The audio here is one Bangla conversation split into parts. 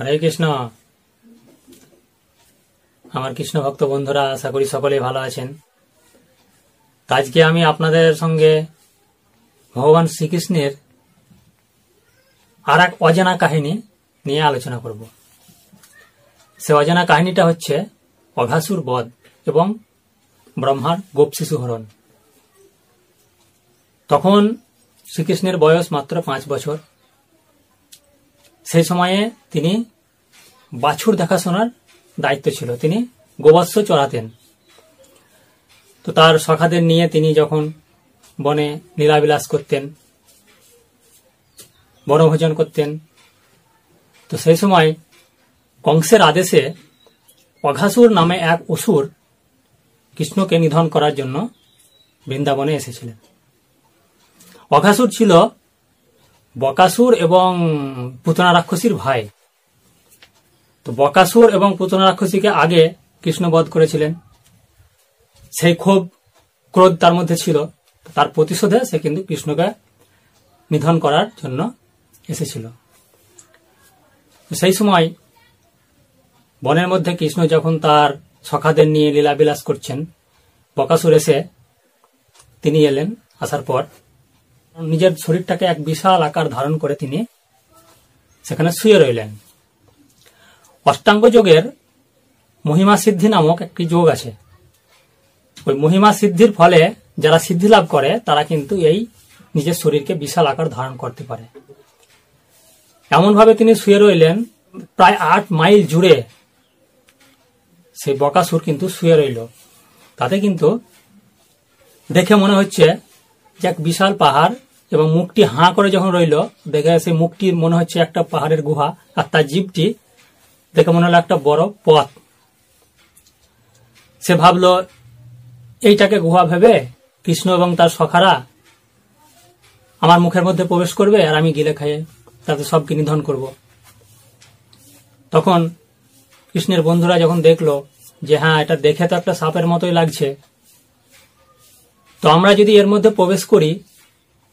হরে কৃষ্ণ। আমার কৃষ্ণ ভক্ত বন্ধুরা, আশা করি সকলেই ভালো আছেন। আজকে আমি আপনাদের সঙ্গে ভগবান শ্রীকৃষ্ণের আর এক অজানা কাহিনী নিয়ে আলোচনা করব। সে অজানা কাহিনীটা হচ্ছে অঘাসুর বধ এবং ব্রহ্মার গোপ শিশু হরণ। তখন শ্রীকৃষ্ণের বয়স মাত্র পাঁচ বছর। সময়ে তিনি বাছুর দেখাশোনার দায়িত্ব ছিল। তিনি গোবৎস চড়াতেন। তো তার সখাদের নিয়ে তিনি যখন বনে লীলাবিলাস করতেন, বনভোজন করতেন, তো সেই সময় কংসের আদেশে অঘাসুর নামে এক অসুর কৃষ্ণকে নিধন করার জন্য বৃন্দাবনে এসেছিলেন। অঘাসুর ছিল বকাসুর এবং পুতনা রাক্ষসীর ভাই। তো বকাসুর এবং পুতনা রাক্ষসীকে আগে কৃষ্ণ বধ করেছিলেন। সেই ক্ষোভ, ক্রোধ তার মধ্যে ছিল। তার প্রতিশোধে সে কিন্তু কৃষ্ণকে নিধন করার জন্য এসেছিল। সেই সময় বনের মধ্যে কৃষ্ণ যখন তার সখাদের নিয়ে লীলাবিলাস করছেন, বকাসুর এসে তিনি এলেন, আসার পর নিজের শরীরটাকে এক বিশাল আকার ধারণ করে তিনি সেখানে শুয়ে রইলেন। অষ্টাঙ্গ যোগের মহিমা সিদ্ধি নামক একটি যোগ আছে। ওই মহিমা সিদ্ধির ফলে যারা সিদ্ধি লাভ করে, তারা কিন্তু এই নিজের শরীরকে বিশাল আকার ধারণ করতে পারে। এমনভাবে তিনি শুয়ে রইলেন, প্রায় আট মাইল জুড়ে সেই বকাসুর কিন্তু শুয়ে রইল। তাতে কিন্তু দেখে মনে হচ্ছে যে এক বিশাল পাহাড় এবং মুখটি হাঁ করে যখন রইল, দেখে সেই মুখটি মনে হচ্ছে একটা পাহাড়ের গুহা, আর তার জীবটি দেখে মনে হলো একটা বড় পথ। সে ভাবল, এইটাকে গুহা ভেবে কৃষ্ণ এবং তার সখারা আমার মুখের মধ্যে প্রবেশ করবে, আর আমি গিলে খাইয়ে তাতে সবকে নিধন করব। তখন কৃষ্ণের বন্ধুরা যখন দেখল যে হ্যাঁ এটা দেখে তো একটা সাপের মতোই লাগছে। তো আমরা যদি এর মধ্যে প্রবেশ করি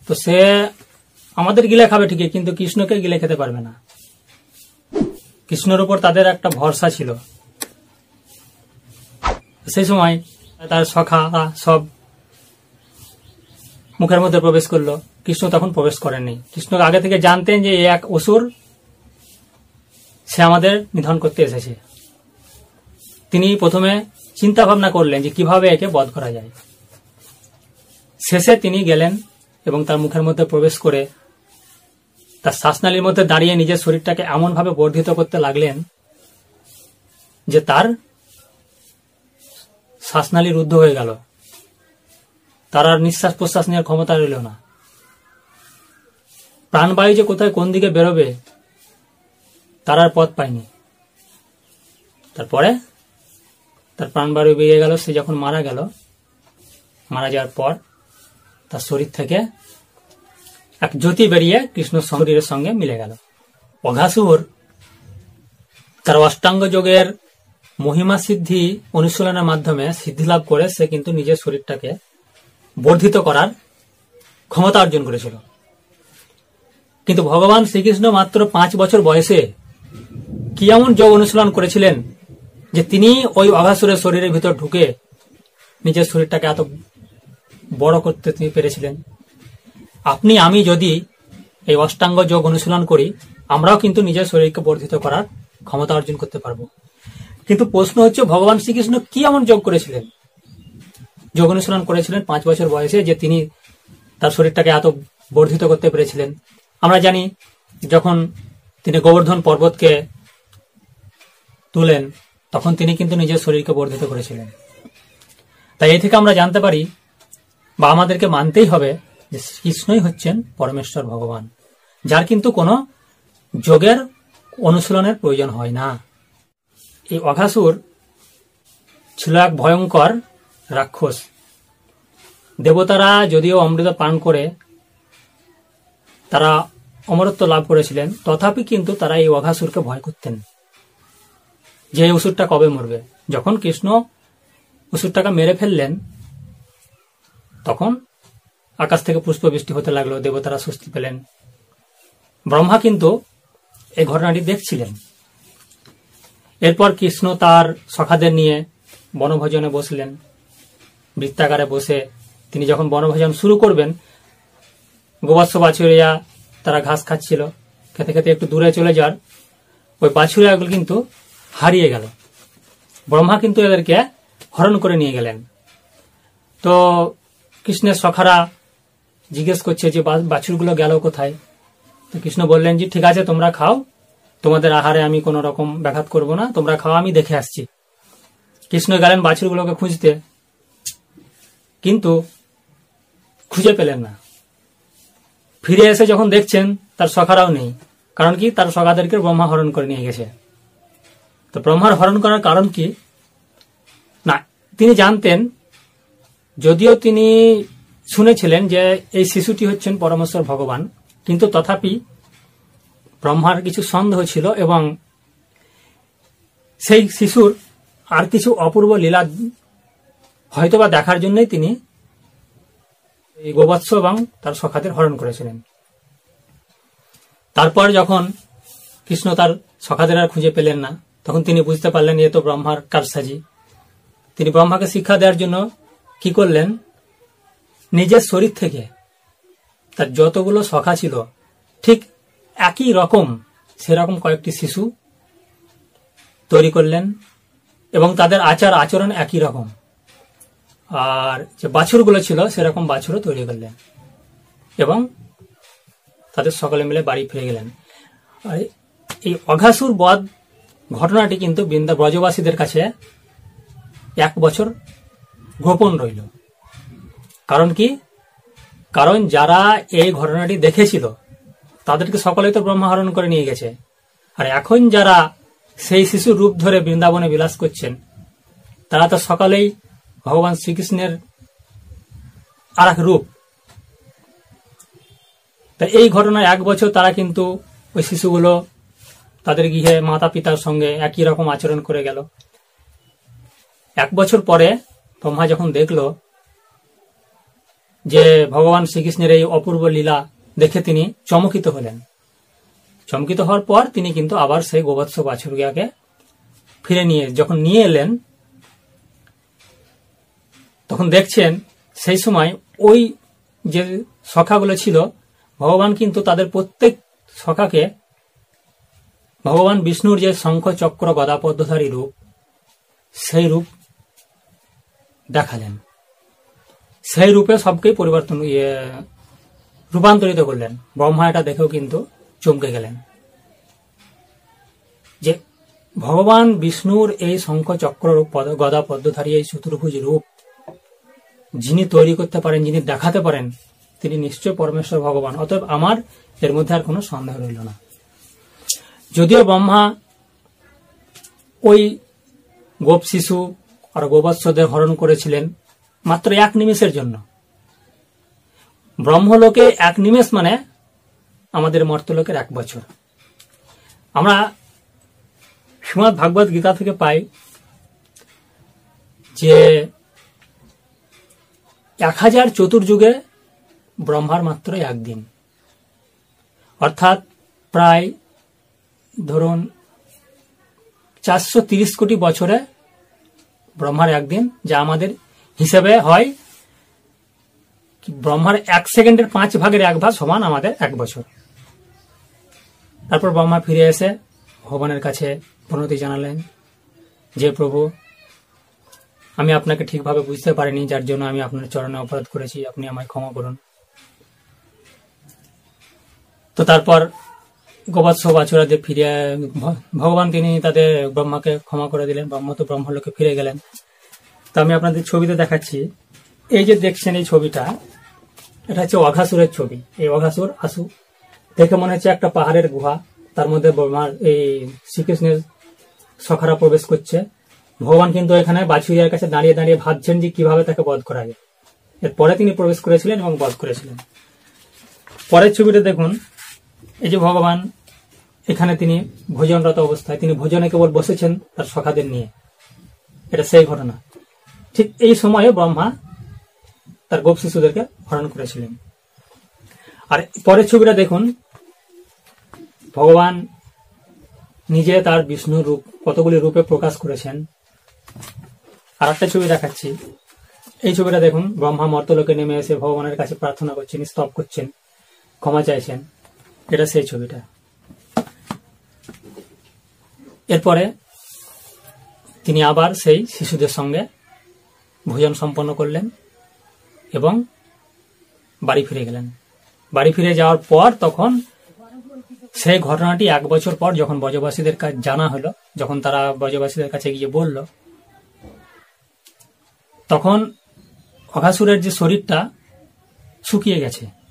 তো সে আমাদের গিলে খাবে ঠিকই, কিন্তু কৃষ্ণকে গিলে খেতে পারবে না। কৃষ্ণের উপর তাদের একটা ভরসা ছিল। সেই সময় তার সখা সব মুখের মধ্যে প্রবেশ করল। কৃষ্ণ তখন প্রবেশ করেননি। কৃষ্ণ আগে থেকে জানতেন যে এক অসুর, সে আমাদের নিধন করতে এসেছে। তিনি প্রথমে চিন্তা ভাবনা করলেন যে কীভাবে একে বধ করা যায়। শেষে তিনি গেলেন এবং তার মুখের মধ্যে প্রবেশ করে তার শ্বাসনালীর মধ্যে দাঁড়িয়ে নিজের শরীরটাকে এমনভাবে বর্ধিত করতে লাগলেন যে তার শ্বাসনালী রুদ্ধ হয়ে গেল। তার আর নিঃশ্বাস প্রশ্বাস নেওয়ার ক্ষমতা রইল না। প্রাণবায়ু যে কোথায় কোন দিকে বেরোবে, তার আর পথ পায়নি। তারপরে তার প্রাণবায়ু বেরিয়ে গেল, সে যখন মারা গেল, মারা যাওয়ার পর তার শরীর থেকে এক জ্যোতি বেরিয়ে কৃষ্ণ শরীরের সঙ্গে মিলে গেল। অঘাসুর তার অষ্টাঙ্গ যোগের মহিমা সিদ্ধি অনুশীলনের মাধ্যমে সিদ্ধি লাভ করে সে কিন্তু নিজের শরীরটাকে বর্ধিত করার ক্ষমতা অর্জন করেছিল। কিন্তু ভগবান শ্রীকৃষ্ণ মাত্র পাঁচ বছর বয়সে কি এমন যোগ অনুশীলন করেছিলেন যে তিনি ওই অঘাসুরের শরীরের ভিতর ঢুকে নিজের শরীরটাকে এত বড় করতে তিনি পেরেছিলেন। আপনি, আমি যদি এই অষ্টাঙ্গ যোগ অনুশীলন করি, আমরাও কিন্তু নিজের শরীরকে বর্ধিত করার ক্ষমতা অর্জন করতে পারব। কিন্তু প্রশ্ন হচ্ছে, ভগবান শ্রীকৃষ্ণ কি এমন যোগ করেছিলেন? যোগ অনুশীলন করেছিলেন পাঁচ বছর বয়সে যে তিনি তার শরীরটাকে এত বর্ধিত করতে পেরেছিলেন। আমরা জানি, যখন তিনি গোবর্ধন পর্বতকে তুলেন, তখন তিনি কিন্তু নিজের শরীরকে বর্ধিত করেছিলেন। তাই এই থেকে আমরা জানতে পারি বা আমাদেরকে মানতেই হবে যে কৃষ্ণই হচ্ছেন পরমেশ্বর ভগবান, যার কিন্তু কোনো যোগের অনুশীলনের প্রয়োজন হয় না। এই অঘাসুর ছিল এক ভয়ঙ্কর রাক্ষস। দেবতারা যদিও অমৃত পান করে তারা অমরত্ব লাভ করেছিলেন, তথাপি কিন্তু তারা এই অঘাসুরকে ভয় করতেন যে এই ওষুধটা কবে মরবে। যখন কৃষ্ণ ওষুধটাকে মেরে ফেললেন তখন আকাশ থেকে পুষ্প বৃষ্টি হতে লাগল, দেবতারা স্বস্তি পেলেন। ব্রহ্মা কিন্তু এই ঘটনাটি দেখছিলেন। এরপর কৃষ্ণ তার সখাদের নিয়ে বনভোজনে বসলেন। বৃত্তাকারে বসে তিনি যখন বনভোজন শুরু করবেন, গোবৎস বাছুরিয়া তারা ঘাস খাচ্ছিল। খেতে খেতে একটু দূরে চলে যান ওই বাছুরিয়াগুলো কিন্তু হারিয়ে গেল। ব্রহ্মা কিন্তু এদেরকে হরণ করে নিয়ে গেলেন। তো কৃষ্ণের সখারা জিজ্ঞেস করছে যে বাছুরগুলো গেল কোথায়? তো কৃষ্ণ বললেন যে, ঠিক আছে, তোমরা খাও। তোমাদের আহারে আমি কোনো রকম ব্যাঘাত করব না। তোমরা খাও, আমি দেখে আসছি। কৃষ্ণ গেলেন বাছুরগুলোকে খুঁজতে। কিন্তু খুঁজে পেলেন না। ফিরে এসে যখন দেখছেন, তার সখারাও নেই, কারণ কি? তার সখাদেরকে ব্রহ্মা হরণ করে নিয়ে গেছে। তো ব্রহ্মার হরণ করার কারণ কি? না, তিনি জানতেন যদিও তিনি শুনেছিলেন যে এই শিশুটি হচ্ছেন পরমেশ্বর ভগবান, কিন্তু তথাপি ব্রহ্মার কিছু সন্দেহ ছিল এবং সেই শিশুর আর কিছু অপূর্ব লীলা হয়তোবা দেখার জন্যই তিনি এই গোবৎস এবং তার সখাদের হরণ করেছিলেন। তারপর যখন কৃষ্ণ তার সখাদের আর খুঁজে পেলেন না, তখন তিনি বুঝতে পারলেন এ তো ব্রহ্মার কারসাজি। তিনি ব্রহ্মাকে শিক্ষা দেওয়ার জন্য কি করলেন? নিজের শরীর থেকে। তার যতগুলো সখা ছিল, ঠিক একই রকম, সেরকম কয়েকটি শিশু তৈরি করলেন এবং তাদের আচার আচরণ একই রকম। আর যে বাছুরগুলো ছিল, সেরকম বাছুরও তৈরি করলেন এবং তাদের সকলে মিলে বাড়ি ফিরে গেলেন। আর এই অঘাসুর বধ ঘটনাটি কিন্তু বৃন্দা ব্রজবাসীদের কাছে এক বছর গোপন রইল। কারণ কি? কারণ যারা এই ঘটনাটি দেখেছিল, তাদেরকে সকলেই তো ব্রহ্মাহরণ করে নিয়ে গেছে। আর এখন যারা সেই শিশুর রূপ ধরে বৃন্দাবনে বিলাস করছেন, তারা তো সকালেই ভগবান শ্রীকৃষ্ণের আর এক রূপ। তা এই ঘটনায় এক বছর তারা কিন্তু ওই শিশুগুলো তাদের গৃহে মাতা পিতার সঙ্গে একই রকম আচরণ করে গেল। এক বছর পরে ব্রহ্মা যখন দেখল যে ভগবান শ্রীকৃষ্ণের এই অপূর্ব লীলা দেখে তিনি চমকিত হলেন, চমকিত হওয়ার পর তিনি কিন্তু আবার সেই গোবৎস বাছুরগাকে ফিরে নিয়ে যখন নিয়ে এলেন, তখন দেখছেন সেই সময় ওই যে সখাগুলো ছিল, ভগবান কিন্তু তাদের প্রত্যেক সখাকে ভগবান বিষ্ণুর যে শঙ্খ চক্র গদা পদ্মধারী রূপ, সেই রূপ দেখালেন। সেই রূপে সবকেই পরিবর্তন ইয়ে রূপান্তরিত করলেন। ব্রহ্মা এটা দেখেও কিন্তু চমকে গেলেন। যে ভগবান বিষ্ণুর এই শঙ্খ চক্র পদ- গদা পদ্মধারী, এই চতুর্ভুজ রূপ যিনি তৈরি করতে পারেন, যিনি দেখাতে পারেন, তিনি নিশ্চয় পরমেশ্বর ভগবান। অতএব আমার এর মধ্যে আর কোনো সন্দেহ রইল না। যদিও ব্রহ্মা ওই গোপ শিশু আর গোবৎসদের হরণ করেছিলেন মাত্র এক নিমেষের জন্য। ব্রহ্মলোকে এক নিমেষ মানে আমাদের মর্তলোকের এক বছর। আমরা শ্রীমদ ভাগবত গীতা থেকে পাই যে এক হাজার চতুর্যুগে ব্রহ্মার মাত্র একদিন। অর্থাৎ প্রায় ধরুন চারশো কোটি বছরে ব্রহ্মার একদিন, যা আমাদের হিসেবে হয় ব্রহ্মার এক সেকেন্ডের পাঁচ ভাগের এক ভাগ সমান আমাদের এক বছর। তারপর ব্রহ্মা ফিরে এসে ভগবানের কাছে প্রণতি জানালেন, যে প্রভু, আমি আপনাকে ঠিকভাবে বুঝতে পারিনি, যার জন্য আমি আপনার চরণে অপরাধ করেছি, আপনি আমায় ক্ষমা করুন। তো তারপর গোবৎস বাছুরাদের ফিরে ভগবান তিনি তাদের ব্রহ্মাকে ক্ষমা করে দিলেন ব্রহ্ম তো ব্রহ্মলোকে ফিরে গেলেন। তো আমি আপনাদের ছবিতে দেখাচ্ছি। এই যে দেখছেন এই ছবিটা, এটা হচ্ছে অঘাসুরের ছবি। এই অঘাসুর আসু। দেখে মনে হচ্ছে একটা পাহাড়ের গুহা। তার মধ্যে ব্রহ্মার এই শ্রীকৃষ্ণের সখারা প্রবেশ করছে। ভগবান কিন্তু এখানে বাছুরিয়ার কাছে দাঁড়িয়ে দাঁড়িয়ে ভাবছেন যে কীভাবে তাকে বধ করা যায়। এরপরে তিনি প্রবেশ করেছিলেন এবং বধ করেছিলেন। পরের ছবিটা দেখুন এই যে ভগবান, এখানে তিনি ভোজনরত অবস্থায়, তিনি ভোজনে কেবল বসেছেন তার সখাদের নিয়ে। এটা সেই ঘটনা। ঠিক এই সময়ে ব্রহ্মা তার গোপ শিশুদেরকে হরণ করেছিলেন। আর পরের ছবিটা দেখুন। ভগবান নিজে তার বিষ্ণু রূপ, কতগুলি রূপে প্রকাশ করেছেন। আর একটা ছবি দেখাচ্ছি। এই ছবিটা দেখুন, ব্রহ্মা মর্তলোকে নেমে এসে ভগবানের কাছে প্রার্থনা করছেন, স্তব করছেন, ক্ষমা চাইছেন। এটা সেই ছবিটা। এরপরে তিনি আবার সেই শিশুদের সঙ্গে ভোজন সম্পন্ন করলেন এবং বাড়ি ফিরে গেলেন। বাড়ি ফিরে যাওয়ার পর তখন সেই ঘটনাটি এক বছর পর যখন ব্রজবাসীদের কাছে জানা হলো, যখন তারা ব্রজবাসীদের কাছে গিয়ে বলল, তখন অঘাসুরের যে শরীরটা শুকিয়ে গেছে।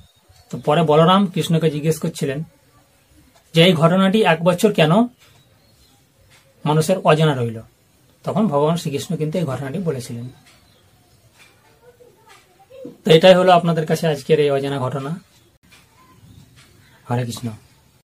তো পরে বলরাম কৃষ্ণকে জিজ্ঞেস করছিলেন, যে এই ঘটনাটি এক বছর কেন মানুষের অজানা রইল? তখন ভগবান শ্রীকৃষ্ণ কিন্তু এই ঘটনাটি বলেছিলেন। তো এটাই হলো আপনাদের কাছে আজকের এই অজানা ঘটনা। হরে কৃষ্ণ।